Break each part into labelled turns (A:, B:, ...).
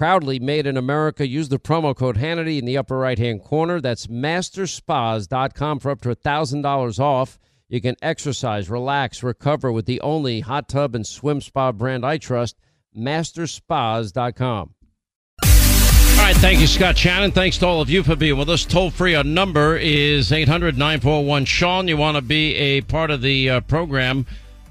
A: Proudly made in America. Use the promo code Hannity in the upper right hand corner. That's masterspas.com for up to $1,000 off. You can exercise, relax, recover with the only hot tub and swim spa brand I trust, masterspas.com. All right, thank you, Scott Shannon. Thanks to all of you for being with us. Toll free, our number is 800 941 Sean. You want to be a part of the uh, program.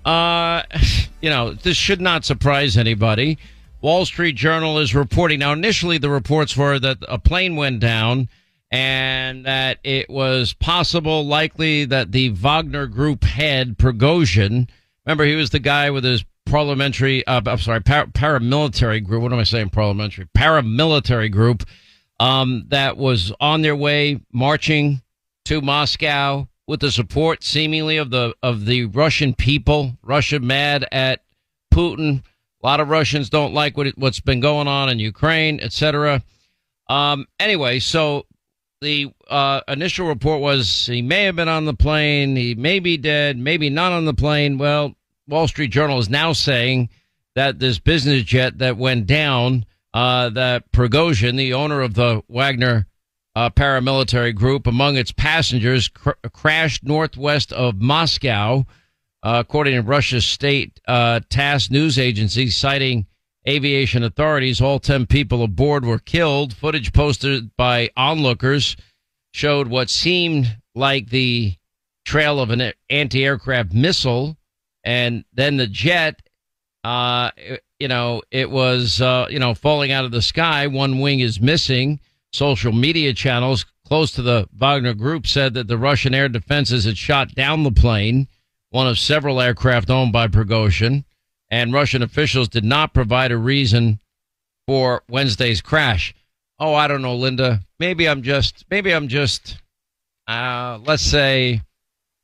A: Uh, you know, this should not surprise anybody. Wall Street Journal is reporting. Now, initially, the reports were that a plane went down and that it was possible, likely, that the Wagner Group head, Prigozhin, remember, he was the guy with his parliamentary, uh, I'm sorry, par- paramilitary group. What am I saying? Parliamentary, paramilitary group um, that was on their way marching to Moscow with the support, seemingly, of the of the Russian people. Russia mad at Putin a lot of Russians don't like what it, what's been going on in Ukraine, etc. Um, anyway, so the uh, initial report was he may have been on the plane, he may be dead, maybe not on the plane. Well, Wall Street Journal is now saying that this business jet that went down, uh, that Prigozhin, the owner of the Wagner uh, paramilitary group, among its passengers, cr- crashed northwest of Moscow uh, according to Russia's state uh, TASS news agency, citing aviation authorities. All 10 people aboard were killed. Footage posted by onlookers showed what seemed like the trail of an anti aircraft missile. And then the jet, uh, you know, it was, uh, you know, falling out of the sky. One wing is missing. Social media channels close to the Wagner group said that the Russian air defenses had shot down the plane one of several aircraft owned by Prigozhin, and Russian officials did not provide a reason for Wednesday's crash. Oh, I don't know, Linda. Maybe I'm just, maybe I'm just, uh, let's say,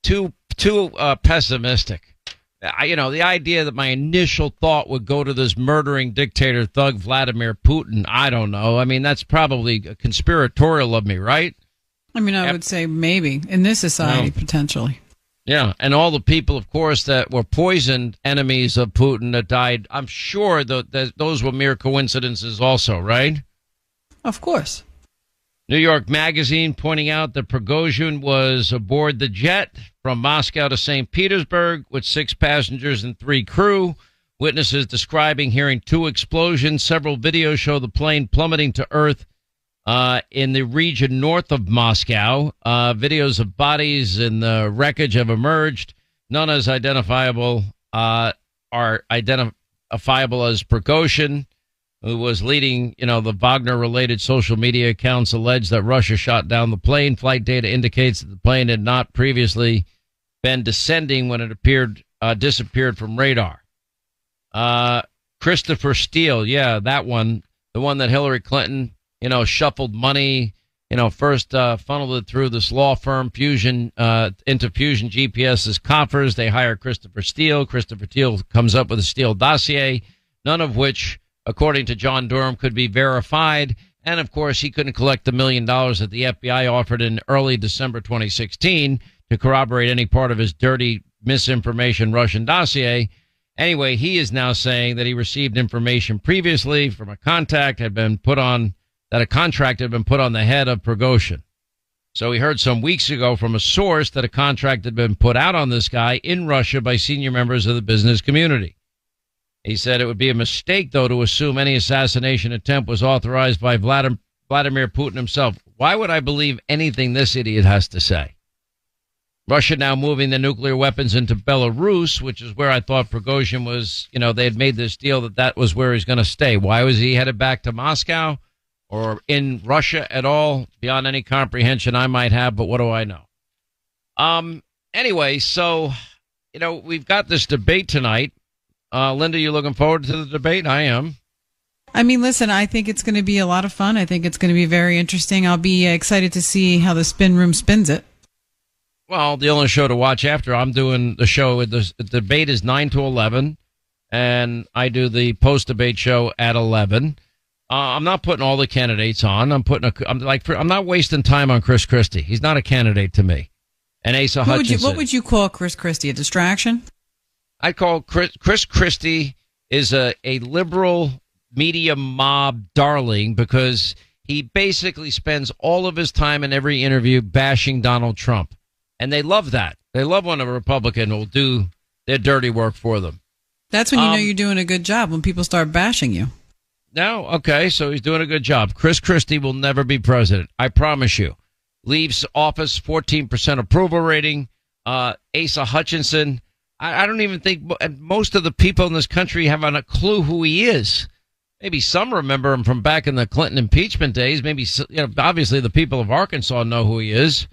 A: too too uh, pessimistic. I, you know, the idea that my initial thought would go to this murdering dictator thug Vladimir Putin. I don't know. I mean, that's probably conspiratorial of me, right?
B: I mean, I would say maybe in this society, no. potentially.
A: Yeah, and all the people, of course, that were poisoned enemies of Putin that died. I'm sure that, that those were mere coincidences, also, right?
B: Of course.
A: New York Magazine pointing out that Prigozhin was aboard the jet from Moscow to St. Petersburg with six passengers and three crew. Witnesses describing hearing two explosions. Several videos show the plane plummeting to earth uh, in the region north of Moscow. Uh, videos of bodies in the wreckage have emerged. None as identifiable uh, are identifiable as Prigozhin, who was leading, you know, the Wagner-related social media accounts alleged that Russia shot down the plane. Flight data indicates that the plane had not previously been descending when it appeared uh, disappeared from radar. Uh, Christopher Steele, yeah, that one, the one that Hillary Clinton you know, shuffled money, you know, first uh, funneled it through this law firm, Fusion, uh, into Fusion GPS's coffers. They hire Christopher Steele. Christopher Steele comes up with a Steele dossier. none of which, according to John Durham, could be verified. And of course, he couldn't collect the million dollars that the FBI offered in early December 2016 to corroborate any part of his dirty misinformation Russian dossier. Anyway, he is now saying that he received information previously from a contact had been put on that a contract had been put on the head of Prigozhin. So he heard some weeks ago from a source that a contract had been put out on this guy in Russia by senior members of the business community. He said it would be a mistake, though, to assume any assassination attempt was authorized by Vladimir Putin himself. Why would I believe anything this idiot has to say? Russia now moving the nuclear weapons into Belarus, which is where I thought Prigozhin was, you know, they had made this deal that that was where he's going to stay. Why was he headed back to Moscow? Or in Russia at all beyond any comprehension I might have, but what do I know? Um, anyway, so, you know, we've got this debate tonight. Uh, Linda, you looking forward to the debate? I am.
B: I mean, listen, I think it's going to be a lot of fun. I think it's going to be very interesting. I'll be excited to see how the spin room spins it.
A: Well, the only show to watch after I'm doing the show, the, the debate is 9 to 11, and I do the post debate show at 11. Uh, I'm not putting all the candidates on. I'm putting a. I'm like. I'm not wasting time on Chris Christie. He's not a candidate to me. And Asa what
B: Hutchinson. Would you, what would you call Chris Christie? A distraction?
A: I call Chris, Chris Christie is a, a liberal media mob darling because he basically spends all of his time in every interview bashing Donald Trump. And they love that. They love when a Republican will do their dirty work for them.
B: That's when you um, know you're doing a good job when people start bashing you.
A: No, okay, so he's doing a good job. Chris Christie will never be president. I promise you. Leaves office, 14% approval rating. Uh, Asa Hutchinson. I, I don't even think most of the people in this country have a clue who he is. Maybe some remember him from back in the Clinton impeachment days. Maybe, you know, obviously the people of Arkansas know who he is,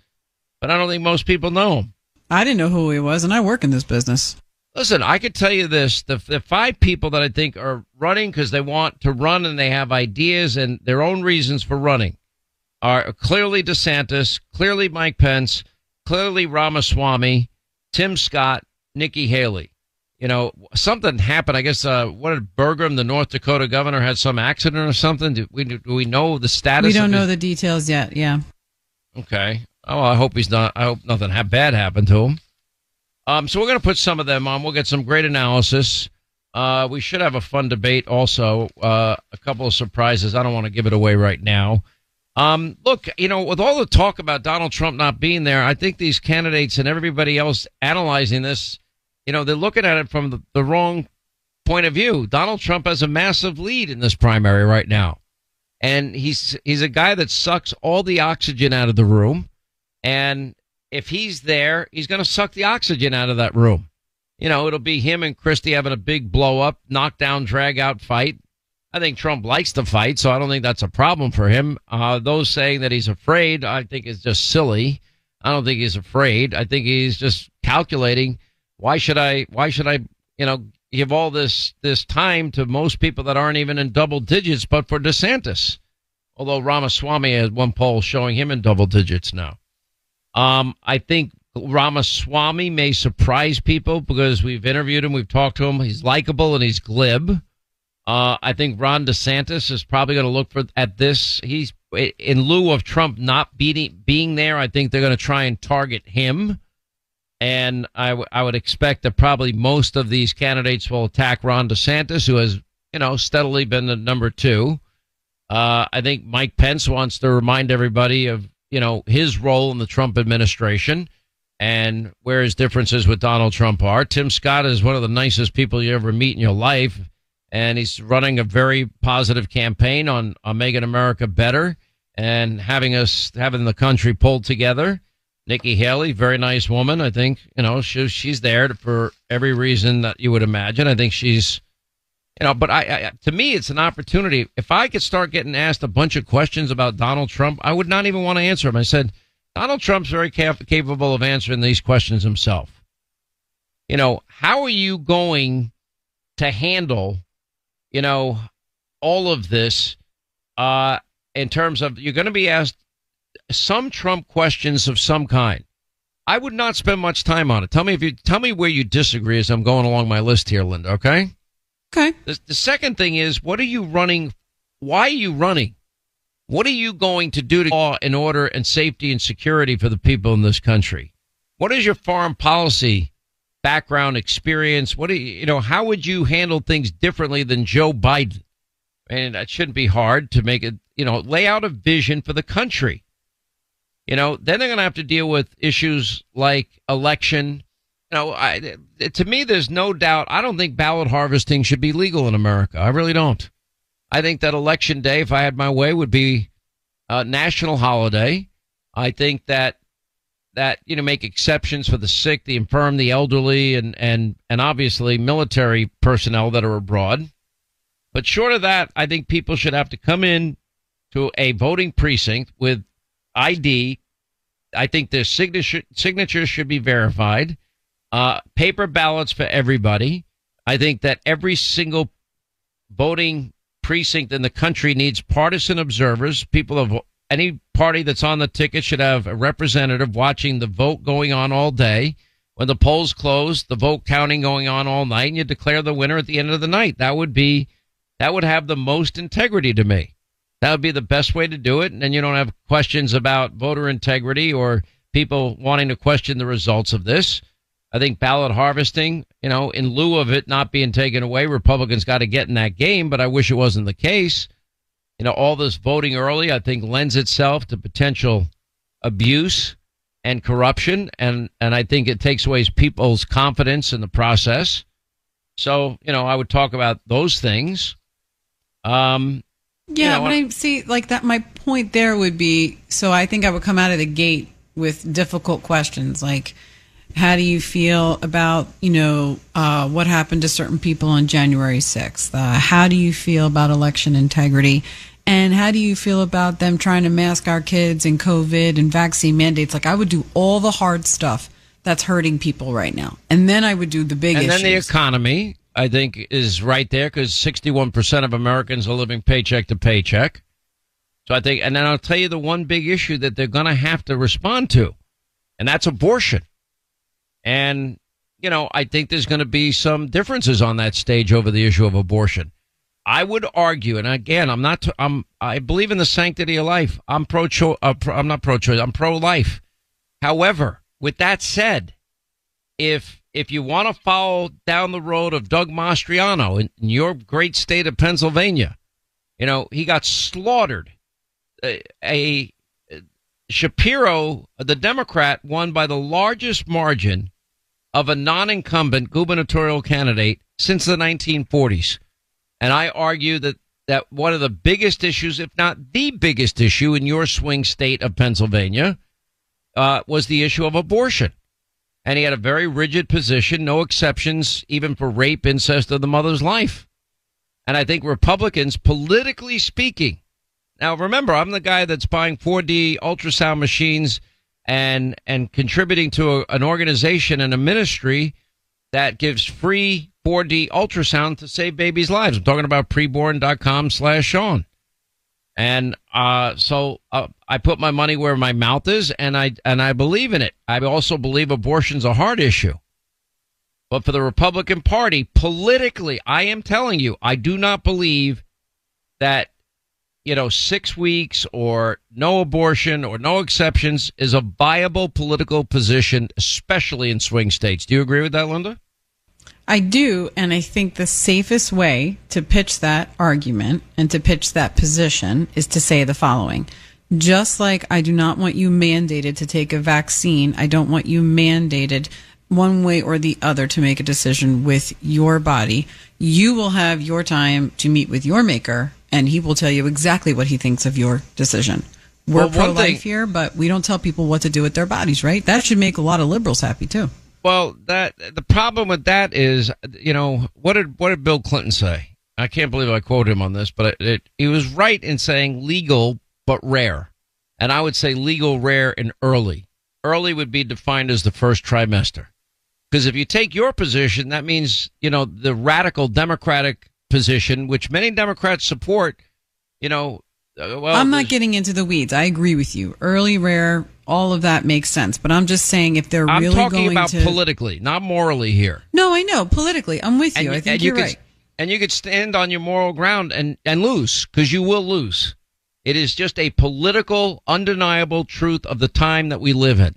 A: but I don't think most people know him.
B: I didn't know who he was, and I work in this business.
A: Listen, I could tell you this: the, the five people that I think are running because they want to run and they have ideas and their own reasons for running are clearly DeSantis, clearly Mike Pence, clearly Ramaswamy, Tim Scott, Nikki Haley. You know, something happened. I guess uh, what did Burgum, the North Dakota governor, had some accident or something? Do we do we know the status?
B: We don't know the details yet. Yeah.
A: Okay. Oh, I hope he's not. I hope nothing bad happened to him. Um, so we're going to put some of them on. We'll get some great analysis. Uh, we should have a fun debate also. Uh, a couple of surprises. I don't want to give it away right now. Um, look, you know, with all the talk about Donald Trump not being there, I think these candidates and everybody else analyzing this, you know, they're looking at it from the, the wrong point of view. Donald Trump has a massive lead in this primary right now. And he's he's a guy that sucks all the oxygen out of the room. And if he's there, he's going to suck the oxygen out of that room. You know, it'll be him and Christie having a big blow up, knockdown, drag out fight. I think Trump likes to fight, so I don't think that's a problem for him. Uh, those saying that he's afraid, I think is just silly. I don't think he's afraid. I think he's just calculating. Why should I? Why should I? You know, give all this this time to most people that aren't even in double digits, but for DeSantis. Although Ramaswamy has one poll showing him in double digits now. Um, I think Ramaswamy may surprise people because we've interviewed him, we've talked to him. He's likable and he's glib. Uh, I think Ron DeSantis is probably going to look for at this. He's in lieu of Trump not beating being there. I think they're going to try and target him, and I, w- I would expect that probably most of these candidates will attack Ron DeSantis, who has you know steadily been the number two. Uh, I think Mike Pence wants to remind everybody of you know, his role in the Trump administration and where his differences with Donald Trump are. Tim Scott is one of the nicest people you ever meet in your life, and he's running a very positive campaign on, on making America better and having us having the country pulled together. Nikki Haley, very nice woman. I think you know she, she's there for every reason that you would imagine. I think she's you know, but I, I, to me, it's an opportunity. If I could start getting asked a bunch of questions about Donald Trump, I would not even want to answer them. I said, Donald Trump's very cap- capable of answering these questions himself. You know, how are you going to handle, you know, all of this, uh, in terms of you're going to be asked some Trump questions of some kind. I would not spend much time on it. Tell me if you tell me where you disagree as I'm going along my list here, Linda. Okay.
B: Okay.
A: The, the second thing is, what are you running? Why are you running? What are you going to do to law and order and safety and security for the people in this country? What is your foreign policy background experience? What do you, you know, how would you handle things differently than Joe Biden? And that shouldn't be hard to make it, you know, lay out a vision for the country. You know, then they're going to have to deal with issues like election. Know, I, to me, there's no doubt. I don't think ballot harvesting should be legal in America. I really don't. I think that election day, if I had my way, would be a national holiday. I think that that you know make exceptions for the sick, the infirm, the elderly, and and and obviously military personnel that are abroad. But short of that, I think people should have to come in to a voting precinct with ID. I think their signature signatures should be verified. Uh, paper ballots for everybody. I think that every single voting precinct in the country needs partisan observers. People of any party that's on the ticket should have a representative watching the vote going on all day. When the polls close, the vote counting going on all night, and you declare the winner at the end of the night. That would be, that would have the most integrity to me. That would be the best way to do it. And then you don't have questions about voter integrity or people wanting to question the results of this. I think ballot harvesting, you know, in lieu of it not being taken away, Republicans got to get in that game, but I wish it wasn't the case. You know, all this voting early, I think, lends itself to potential abuse and corruption, and and I think it takes away people's confidence in the process. So, you know, I would talk about those things. Um,
B: yeah,
A: you know,
B: but I see like that. My point there would be so I think I would come out of the gate with difficult questions like, how do you feel about you know uh, what happened to certain people on January sixth? Uh, how do you feel about election integrity? And how do you feel about them trying to mask our kids and COVID and vaccine mandates? Like I would do all the hard stuff that's hurting people right now, and then I would do the big
A: and
B: issues.
A: then the economy, I think, is right there because 61% of Americans are living paycheck to paycheck. So I think, and then I'll tell you the one big issue that they're going to have to respond to, and that's abortion. And, you know, I think there's going to be some differences on that stage over the issue of abortion. I would argue, and again, I'm not, I'm, I believe in the sanctity of life. I'm pro choice, uh, I'm not pro choice, I'm pro life. However, with that said, if, if you want to follow down the road of Doug Mastriano in, in your great state of Pennsylvania, you know, he got slaughtered. A, a Shapiro, the Democrat, won by the largest margin of a non-incumbent gubernatorial candidate since the 1940s. And I argue that that one of the biggest issues, if not the biggest issue in your swing state of Pennsylvania, uh, was the issue of abortion. And he had a very rigid position, no exceptions, even for rape, incest of the mother's life. And I think Republicans, politically speaking, now remember, I'm the guy that's buying 4D ultrasound machines and and contributing to a, an organization and a ministry that gives free 4D ultrasound to save babies' lives. I'm talking about preborn.com slash Sean. And uh, so uh, I put my money where my mouth is, and I and I believe in it. I also believe abortion's a hard issue. But for the Republican Party, politically, I am telling you, I do not believe that you know six weeks or no abortion or no exceptions is a viable political position, especially in swing states. Do you agree with that, Linda?
B: I do, and I think the safest way to pitch that argument and to pitch that position is to say the following. Just like I do not want you mandated to take a vaccine, I don't want you mandated one way or the other to make a decision with your body. You will have your time to meet with your maker, and he will tell you exactly what he thinks of your decision. We're
A: Well,
B: pro life here, but we don't tell people what to do with their bodies, right? That should make a lot of liberals happy too.
A: Well, that the problem with that is, you know, what did what did Bill Clinton say? I can't believe I quote him on this, but it, it, he was right in saying legal but rare, and I would say legal, rare, and early. Early would be defined as the first trimester, because if you take your position, that means you know the radical Democratic position, which many Democrats support. You know, uh, well,
B: I'm not getting into the weeds. I agree with you. Early, rare, all of that makes sense. But I'm just saying if they're
A: I'm
B: really
A: talking
B: going
A: about
B: to
A: politically, not morally here.
B: no, I know politically. I'm with you.
A: And
B: I think
A: and you
B: you're right.
A: and you could stand on your moral ground and, and lose because you will lose. It is just a political, undeniable truth of the time that we live in.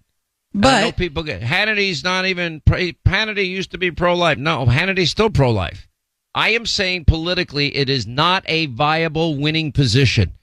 B: But
A: I know people get Hannity's not even Hannity used to be pro-life. No, Hannity's still pro-life. I am saying politically, it is not a viable winning position,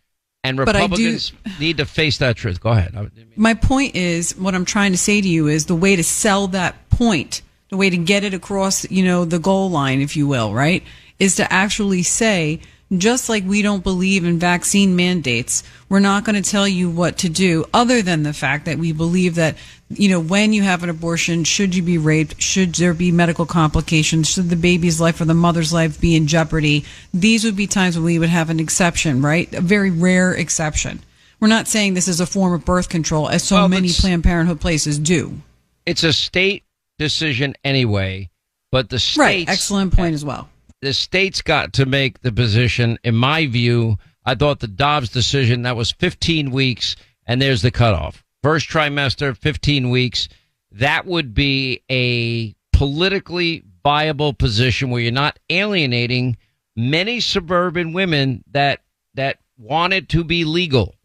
A: and
B: I do-
A: Republicans need to face that truth. Go ahead.
B: My point is what I'm trying to say to you is the way to sell that point, the way to get it across, you know, the goal line, if you will, right, is to actually say, just like we don't believe in vaccine mandates, we're not going to tell you what to do other than the fact that we believe that, you know, when you have an abortion, should you be raped? Should there be medical complications? Should the baby's life or the mother's life be in jeopardy? These would be times when we would have an exception, right? A very rare exception. We're not saying this is a form of birth control, as so
A: Well,
B: many Planned Parenthood places do.
A: It's a state decision anyway, but the states
B: Right. Excellent point as well.
A: The states got to make the position. In my view, I thought the Dobbs decision that was 15 weeks, and there's the cutoff. First trimester, 15 weeks. That would be a politically viable position where you're not alienating many suburban women that that wanted to be legal,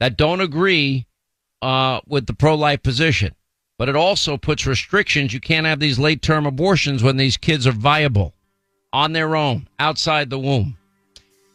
A: that don't agree uh, with the pro-life position. But it also puts restrictions. You can't have these late-term abortions when these kids are viable on their own outside the womb.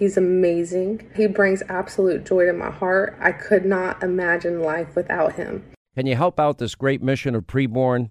C: He's amazing. He brings absolute joy to my heart. I could not imagine life without him.
A: Can you help out this great mission of preborn?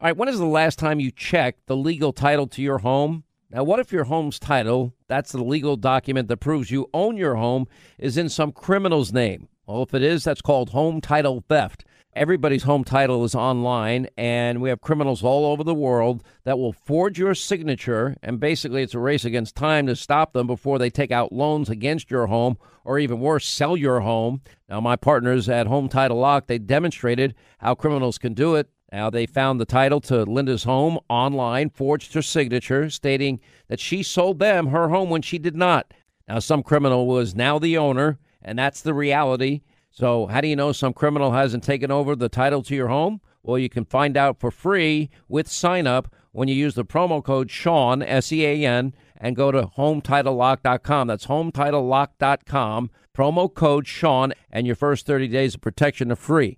A: All right, when is the last time you checked the legal title to your home? Now, what if your home's title, that's the legal document that proves you own your home, is in some criminal's name? Well, if it is, that's called home title theft. Everybody's home title is online, and we have criminals all over the world that will forge your signature, and basically it's a race against time to stop them before they take out loans against your home, or even worse, sell your home. Now, my partners at Home Title Lock, they demonstrated how criminals can do it. Now, they found the title to Linda's home online, forged her signature, stating that she sold them her home when she did not. Now, some criminal was now the owner, and that's the reality. So, how do you know some criminal hasn't taken over the title to your home? Well, you can find out for free with sign up when you use the promo code Sean, S E A N, and go to HometitleLock.com. That's HometitleLock.com. Promo code Sean, and your first 30 days of protection are free.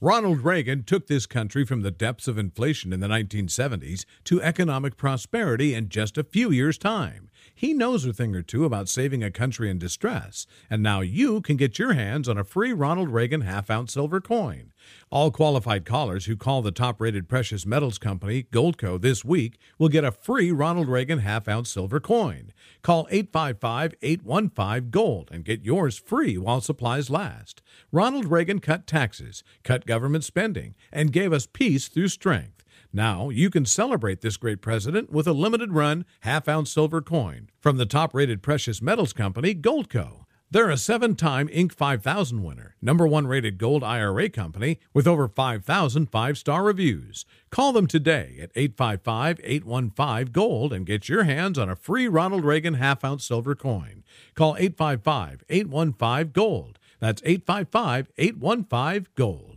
D: Ronald Reagan took this country from the depths of inflation in the 1970s to economic prosperity in just a few years' time. He knows a thing or two about saving a country in distress, and now you can get your hands on a free Ronald Reagan half ounce silver coin. All qualified callers who call the top rated precious metals company, Goldco, this week will get a free Ronald Reagan half ounce silver coin. Call 855 815 Gold and get yours free while supplies last. Ronald Reagan cut taxes, cut government spending, and gave us peace through strength. Now you can celebrate this great president with a limited run half ounce silver coin from the top rated precious metals company, Goldco. They're a seven time Inc. 5000 winner, number one rated gold IRA company with over 5,000 five star reviews. Call them today at 855 815 Gold and get your hands on a free Ronald Reagan half ounce silver coin. Call 855 815 Gold. That's 855 815 Gold.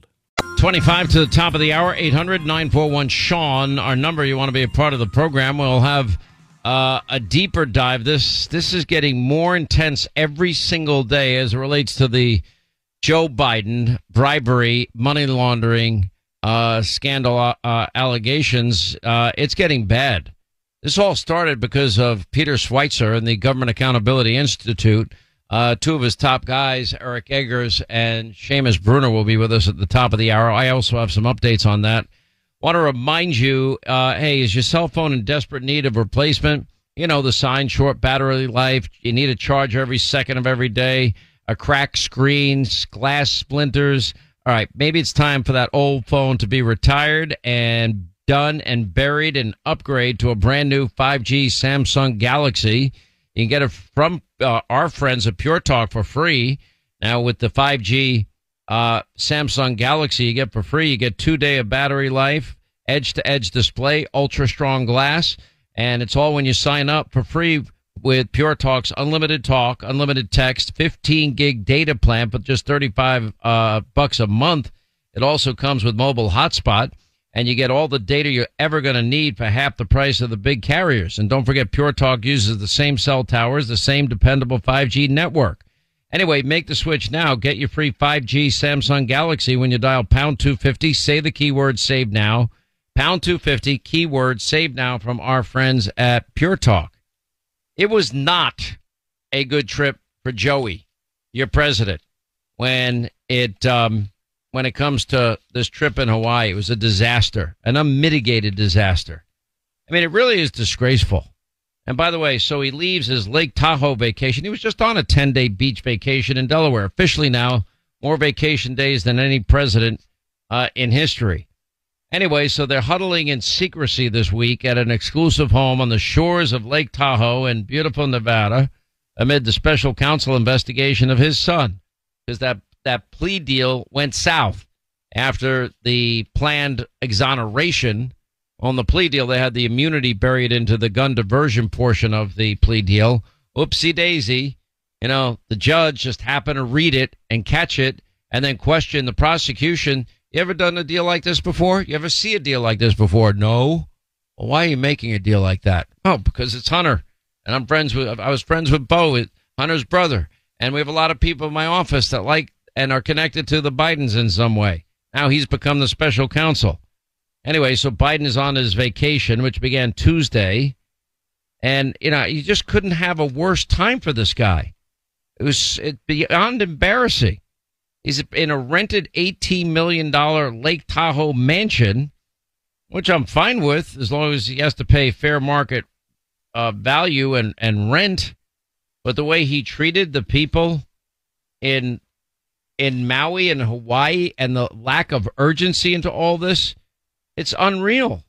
A: 25 to the top of the hour, 800 941 Sean, our number. You want to be a part of the program. We'll have uh, a deeper dive. This this is getting more intense every single day as it relates to the Joe Biden bribery, money laundering uh, scandal uh, allegations. Uh, it's getting bad. This all started because of Peter Schweizer and the Government Accountability Institute uh, two of his top guys, Eric Eggers and Seamus Bruner, will be with us at the top of the hour. I also have some updates on that. Want to remind you, uh, hey, is your cell phone in desperate need of replacement? You know, the sign, short battery life. You need a charge every second of every day, a cracked screen, glass splinters. All right, maybe it's time for that old phone to be retired and done and buried and upgrade to a brand new 5G Samsung Galaxy. You can get it from uh, our friends at Pure Talk for free. Now with the 5G uh, Samsung Galaxy, you get for free. You get two day of battery life, edge to edge display, ultra strong glass, and it's all when you sign up for free with Pure Talk's unlimited talk, unlimited text, 15 gig data plan, but just 35 uh, bucks a month. It also comes with mobile hotspot and you get all the data you're ever going to need for half the price of the big carriers. And don't forget, Pure Talk uses the same cell towers, the same dependable 5G network. Anyway, make the switch now. Get your free 5G Samsung Galaxy when you dial pound 250. Say the keyword save now. Pound 250, keyword save now from our friends at Pure Talk. It was not a good trip for Joey, your president, when it um, when it comes to this trip in Hawaii. It was a disaster, an unmitigated disaster. I mean, it really is disgraceful. And by the way, so he leaves his Lake Tahoe vacation. He was just on a 10 day beach vacation in Delaware. Officially now, more vacation days than any president uh, in history. Anyway, so they're huddling in secrecy this week at an exclusive home on the shores of Lake Tahoe in beautiful Nevada amid the special counsel investigation of his son. Because that that plea deal went south after the planned exoneration on the plea deal. They had the immunity buried into the gun diversion portion of the plea deal. Oopsie daisy. You know, the judge just happened to read it and catch it and then question the prosecution. You ever done a deal like this before? You ever see a deal like this before? No. Well, why are you making a deal like that? Oh, because it's Hunter, and I'm friends with. I was friends with Bo, Hunter's brother, and we have a lot of people in my office that like and are connected to the Bidens in some way. Now he's become the special counsel. Anyway, so Biden is on his vacation, which began Tuesday. And, you know, you just couldn't have a worse time for this guy. It was beyond embarrassing. He's in a rented $18 million Lake Tahoe mansion, which I'm fine with as long as he has to pay fair market uh, value and, and rent. But the way he treated the people in in Maui and Hawaii and the lack of urgency into all this, it's unreal.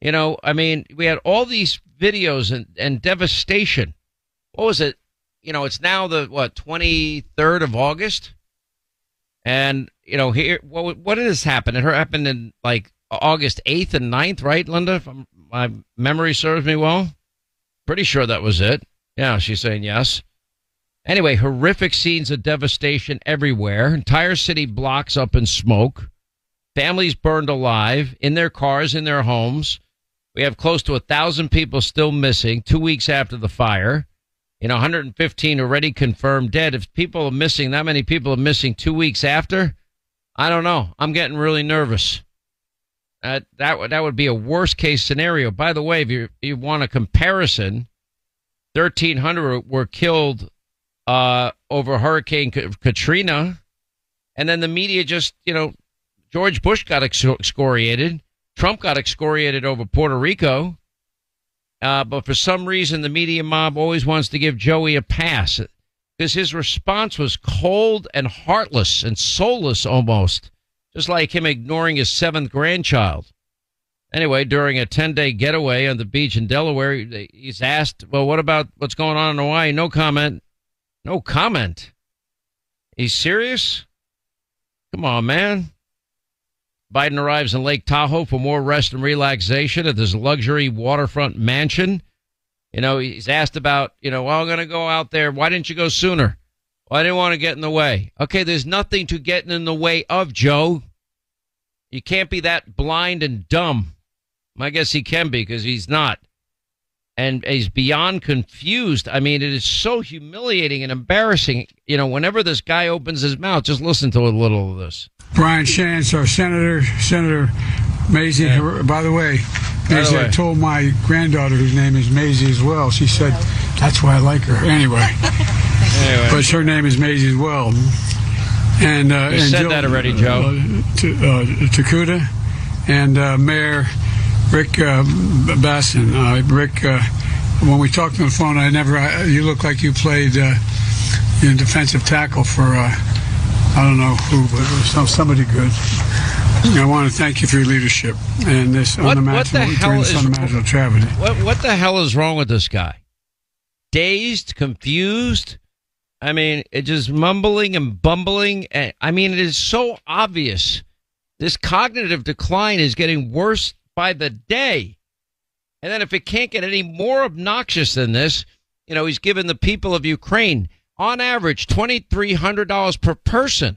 A: You know, I mean, we had all these videos and, and devastation. What was it? You know, it's now the what twenty third of August, and you know here what what did this happen? It happened in like August eighth and 9th, right, Linda? If my memory serves me well, pretty sure that was it. Yeah, she's saying yes. Anyway, horrific scenes of devastation everywhere. Entire city blocks up in smoke. Families burned alive in their cars, in their homes. We have close to a thousand people still missing two weeks after the fire. Know, 115 already confirmed dead. If people are missing, that many people are missing two weeks after, I don't know. I'm getting really nervous. Uh, that would that would be a worst case scenario. By the way, if you you want a comparison, 1,300 were killed uh, over Hurricane Katrina, and then the media just you know George Bush got excoriated. Trump got excoriated over Puerto Rico. Uh, but for some reason, the media mob always wants to give Joey a pass because his response was cold and heartless and soulless almost, just like him ignoring his seventh grandchild. Anyway, during a 10 day getaway on the beach in Delaware, he's asked, Well, what about what's going on in Hawaii? No comment. No comment. He's serious? Come on, man. Biden arrives in Lake Tahoe for more rest and relaxation at this luxury waterfront mansion. You know, he's asked about, you know, well, I'm going to go out there. Why didn't you go sooner? Well, I didn't want to get in the way. Okay, there's nothing to get in the way of, Joe. You can't be that blind and dumb. I guess he can be because he's not. And he's beyond confused. I mean, it is so humiliating and embarrassing. You know, whenever this guy opens his mouth, just listen to a little of this.
E: Brian Schatz, our senator, Senator Mazie. Yeah. By the way, Mazie, I told my granddaughter, whose name is Mazie as well. She said that's why I like her. Anyway, anyway. but her name is Mazie as well.
A: And uh, you and said Jill, that already, Joe. Uh,
E: to, uh, Takuda and uh, Mayor Rick uh, Bassin. Uh, Rick, uh, when we talked on the phone, I never. you look like you played uh, in defensive tackle for I don't know who, but somebody good. I want to thank you for your leadership and this
A: what,
E: unimaginable,
A: what the hell is,
E: unimaginable tragedy.
A: What, what the hell is wrong with this guy? Dazed, confused. I mean, it just mumbling and bumbling. I mean, it is so obvious. This cognitive decline is getting worse by the day. And then if it can't get any more obnoxious than this, you know, he's given the people of Ukraine on average $2,300 per person.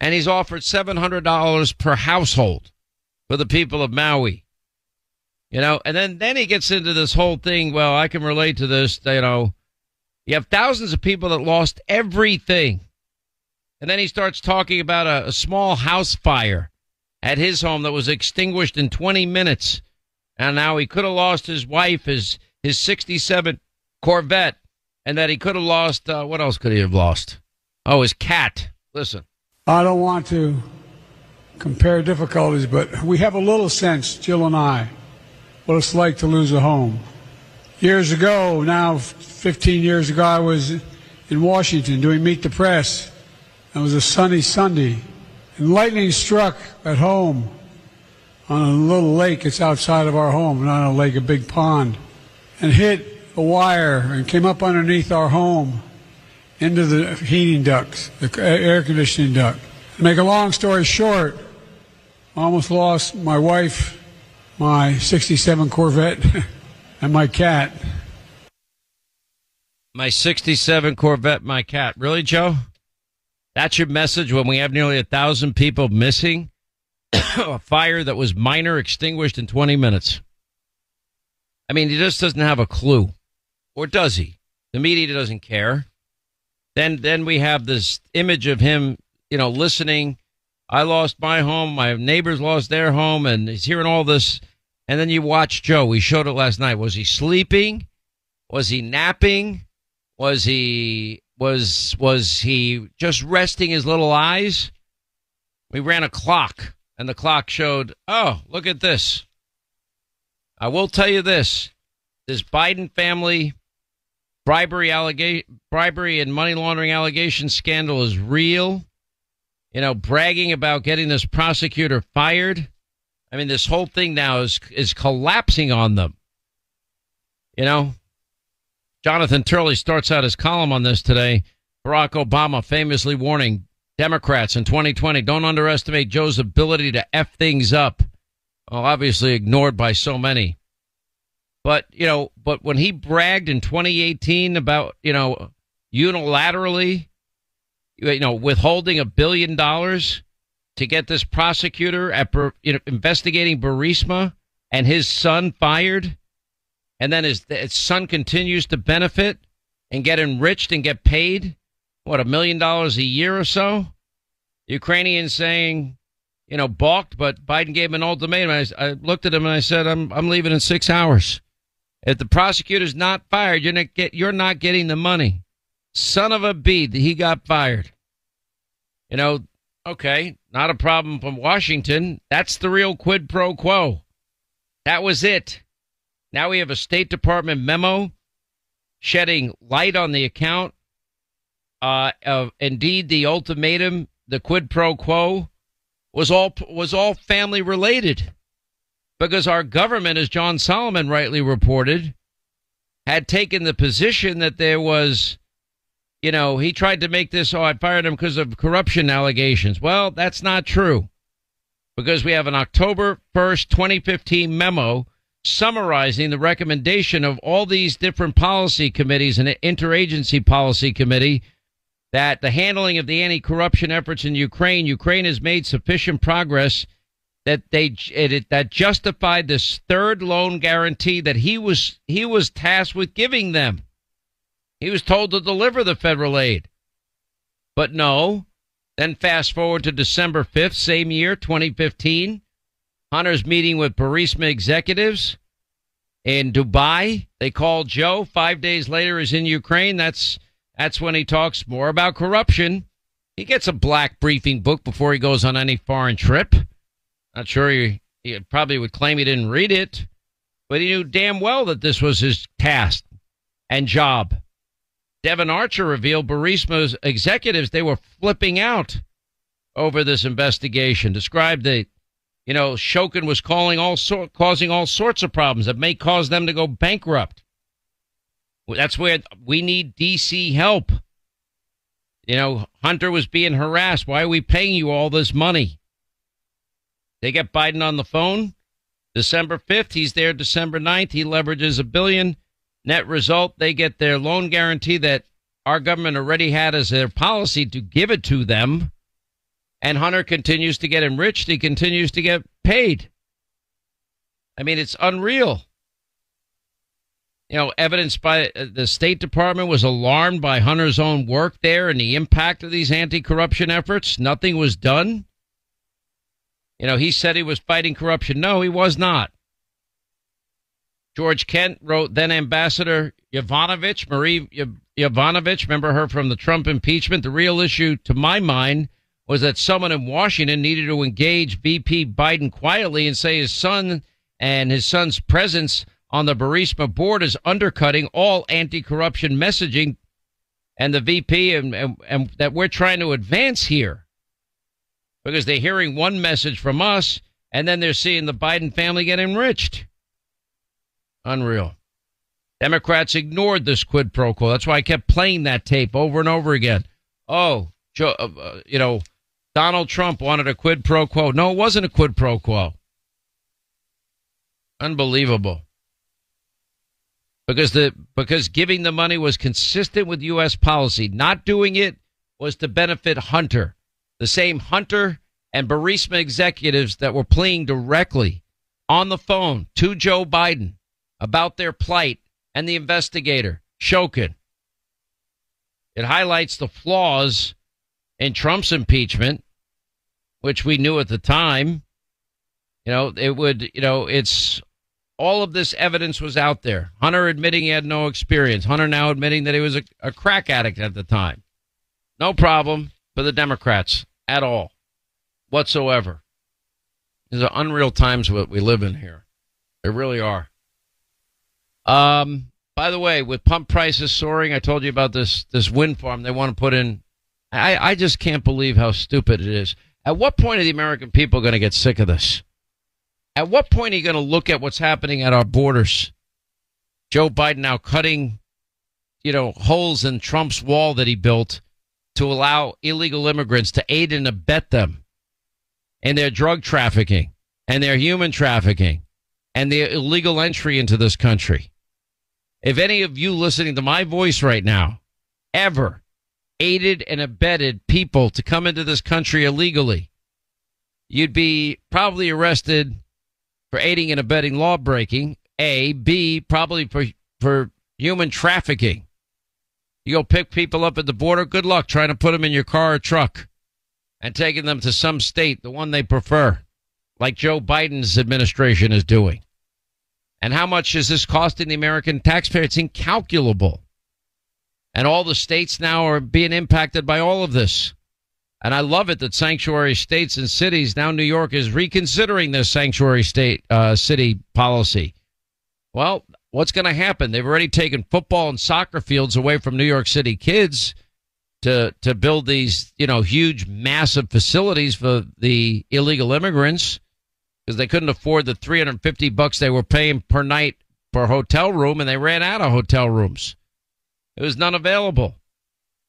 A: And he's offered $700 per household for the people of Maui. You know, and then, then he gets into this whole thing. Well, I can relate to this. You know, you have thousands of people that lost everything. And then he starts talking about a, a small house fire at his home that was extinguished in 20 minutes. And now he could have lost his wife, his, his 67 Corvette, and that he could have lost. Uh, what else could he have lost? Oh, his cat. Listen.
E: I don't want to compare difficulties, but we have a little sense, Jill and I, what it's like to lose a home. Years ago, now 15 years ago, I was in Washington doing Meet the Press. It was a sunny Sunday, and lightning struck at home on a little lake. It's outside of our home, not a lake, a big pond, and hit a wire and came up underneath our home into the heating ducts, the air conditioning duct. To make a long story short, I almost lost my wife, my 67 Corvette, and my cat.
A: My 67 Corvette, my cat. Really, Joe? That's your message when we have nearly a thousand people missing? a fire that was minor extinguished in 20 minutes. I mean, he just doesn't have a clue. Or does he? The media doesn't care. Then, then we have this image of him, you know, listening. I lost my home. My neighbors lost their home, and he's hearing all this. And then you watch Joe. We showed it last night. Was he sleeping? Was he napping? Was he was was he just resting his little eyes? We ran a clock, and the clock showed. Oh, look at this! I will tell you this: this Biden family bribery allegation, bribery and money laundering allegation scandal is real. You know, bragging about getting this prosecutor fired. I mean, this whole thing now is is collapsing on them. You know, Jonathan Turley starts out his column on this today. Barack Obama famously warning Democrats in 2020 don't underestimate Joe's ability to F things up. Well, obviously ignored by so many. But, you know, but when he bragged in 2018 about, you know, unilaterally, you know, withholding a billion dollars to get this prosecutor at, you know, investigating Burisma and his son fired, and then his, his son continues to benefit and get enriched and get paid, what, a million dollars a year or so? Ukrainians saying, you know, balked, but Biden gave him an ultimatum. I, I looked at him and I said, I'm, I'm leaving in six hours. If the prosecutor's not fired, you're not get you're not getting the money. Son of a bee, he got fired. You know, okay, not a problem from Washington. That's the real quid pro quo. That was it. Now we have a State Department memo shedding light on the account uh, of indeed the ultimatum, the quid pro quo was all was all family related because our government, as John Solomon rightly reported, had taken the position that there was, you know, he tried to make this, oh, I fired him because of corruption allegations. Well, that's not true because we have an October 1st, 2015 memo summarizing the recommendation of all these different policy committees and an interagency policy committee that the handling of the anti-corruption efforts in Ukraine, Ukraine has made sufficient progress that they it, that justified this third loan guarantee that he was he was tasked with giving them. He was told to deliver the federal aid. But no. Then fast forward to December 5th, same year, 2015. Hunter's meeting with Burisma executives in Dubai. They called Joe. Five days later, is in Ukraine. That's that's when he talks more about corruption. He gets a black briefing book before he goes on any foreign trip. Not sure he, he probably would claim he didn't read it, but he knew damn well that this was his task and job. Devon Archer revealed Burisma's executives, they were flipping out over this investigation, described that, you know, Shokin was calling all so- causing all sorts of problems that may cause them to go bankrupt. That's where we need DC help. You know, Hunter was being harassed. Why are we paying you all this money? They get Biden on the phone. December 5th, he's there December 9th. He leverages a billion. Net result, they get their loan guarantee that our government already had as their policy to give it to them. And Hunter continues to get enriched. He continues to get paid. I mean, it's unreal. You know, evidence by uh, the State Department was alarmed by Hunter's own work there and the impact of these anti corruption efforts. Nothing was done. You know, he said he was fighting corruption. No, he was not. George Kent wrote then Ambassador Yovanovitch, Marie Yovanovitch, remember her from the Trump impeachment? The real issue, to my mind, was that someone in Washington needed to engage VP Biden quietly and say his son and his son's presence on the Burisma board is undercutting all anti corruption messaging and the VP and, and, and that we're trying to advance here because they're hearing one message from us and then they're seeing the Biden family get enriched. Unreal. Democrats ignored this quid pro quo. That's why I kept playing that tape over and over again. Oh, Joe, uh, uh, you know, Donald Trump wanted a quid pro quo. No, it wasn't a quid pro quo. Unbelievable. Because the because giving the money was consistent with U.S. policy. Not doing it was to benefit Hunter, the same Hunter and Burisma executives that were pleading directly on the phone to Joe Biden about their plight and the investigator, Shokin. It highlights the flaws in Trump's impeachment, which we knew at the time. You know, it would, you know, it's all of this evidence was out there. Hunter admitting he had no experience. Hunter now admitting that he was a, a crack addict at the time. No problem for the Democrats at all, whatsoever. These are unreal times what we live in here. They really are. Um, by the way, with pump prices soaring, I told you about this this wind farm they want to put in. I, I just can't believe how stupid it is. At what point are the American people going to get sick of this? At what point are you going to look at what's happening at our borders? Joe Biden now cutting, you know, holes in Trump's wall that he built to allow illegal immigrants to aid and abet them in their drug trafficking and their human trafficking and their illegal entry into this country. If any of you listening to my voice right now ever aided and abetted people to come into this country illegally, you'd be probably arrested for aiding and abetting law breaking. A, B, probably for, for human trafficking. You go pick people up at the border. Good luck trying to put them in your car or truck and taking them to some state, the one they prefer, like Joe Biden's administration is doing. And how much is this costing the American taxpayer? It's incalculable. And all the states now are being impacted by all of this. And I love it that sanctuary states and cities, now New York is reconsidering their sanctuary state uh, city policy. Well, what's going to happen? They've already taken football and soccer fields away from New York City kids to to build these, you know, huge, massive facilities for the illegal immigrants because they couldn't afford the 350 bucks they were paying per night per hotel room, and they ran out of hotel rooms. There was none available.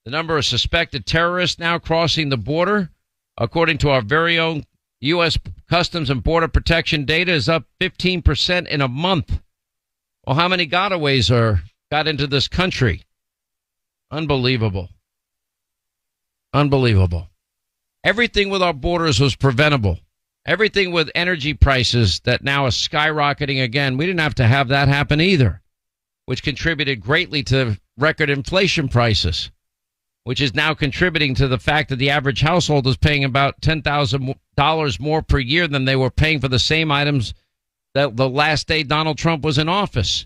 A: The number of suspected terrorists now crossing the border, according to our very own U.S. Customs and Border Protection data, is up 15% in a month. Well, how many gotaways are got into this country? Unbelievable. Unbelievable. Everything with our borders was preventable. Everything with energy prices that now is skyrocketing again. We didn't have to have that happen either, which contributed greatly to record inflation prices, which is now contributing to the fact that the average household is paying about $10,000 more per year than they were paying for the same items that the last day Donald Trump was in office.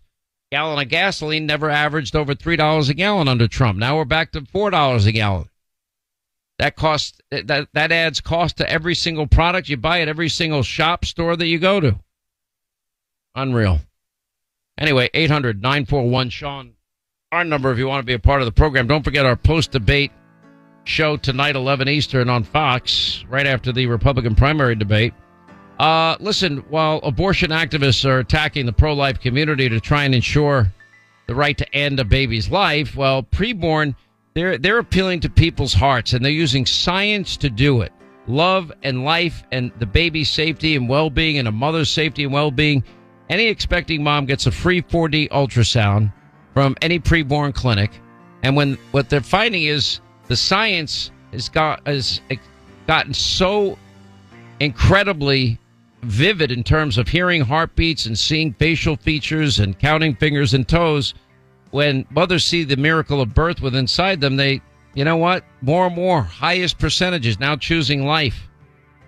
A: Gallon of gasoline never averaged over $3 a gallon under Trump. Now we're back to $4 a gallon. That costs that that adds cost to every single product you buy at every single shop store that you go to. Unreal. Anyway, 800 941 Sean, our number if you want to be a part of the program. Don't forget our post debate show tonight, 11 Eastern on Fox, right after the Republican primary debate. Uh, listen, while abortion activists are attacking the pro life community to try and ensure the right to end a baby's life, well, preborn they're they're appealing to people's hearts and they're using science to do it. Love and life and the baby's safety and well-being and a mother's safety and well-being. Any expecting mom gets a free 4D ultrasound from any preborn clinic. And when what they're finding is the science has got has gotten so incredibly vivid in terms of hearing heartbeats and seeing facial features and counting fingers and toes when mothers see the miracle of birth with inside them, they, you know what? More and more, highest percentages now choosing life.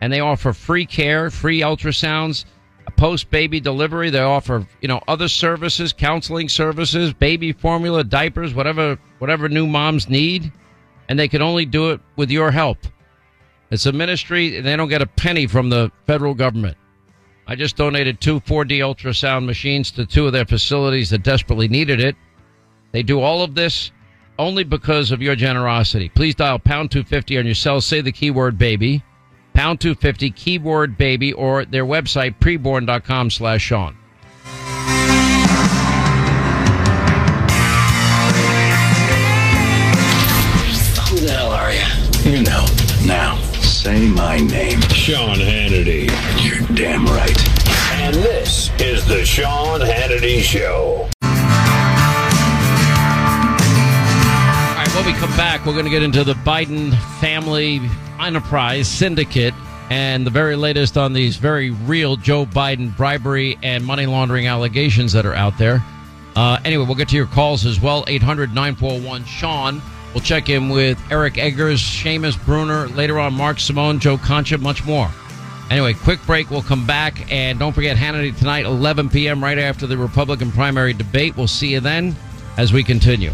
A: And they offer free care, free ultrasounds, post baby delivery. They offer, you know, other services, counseling services, baby formula, diapers, whatever, whatever new moms need. And they can only do it with your help. It's a ministry, and they don't get a penny from the federal government. I just donated two 4D ultrasound machines to two of their facilities that desperately needed it. They do all of this only because of your generosity. Please dial pound 250 on your cell. Say the keyword baby, pound 250 keyword baby, or their website preborn.com slash Sean.
F: Who the hell are you? You know. Now, say my name.
G: Sean Hannity.
F: You're damn right.
G: And this is the Sean Hannity Show.
A: Come back, we're going to get into the Biden family enterprise syndicate and the very latest on these very real Joe Biden bribery and money laundering allegations that are out there. Uh, anyway, we'll get to your calls as well. 800 941 Sean. We'll check in with Eric Eggers, Seamus Bruner, later on Mark Simone, Joe Concha, much more. Anyway, quick break. We'll come back. And don't forget Hannity tonight, 11 p.m., right after the Republican primary debate. We'll see you then as we continue.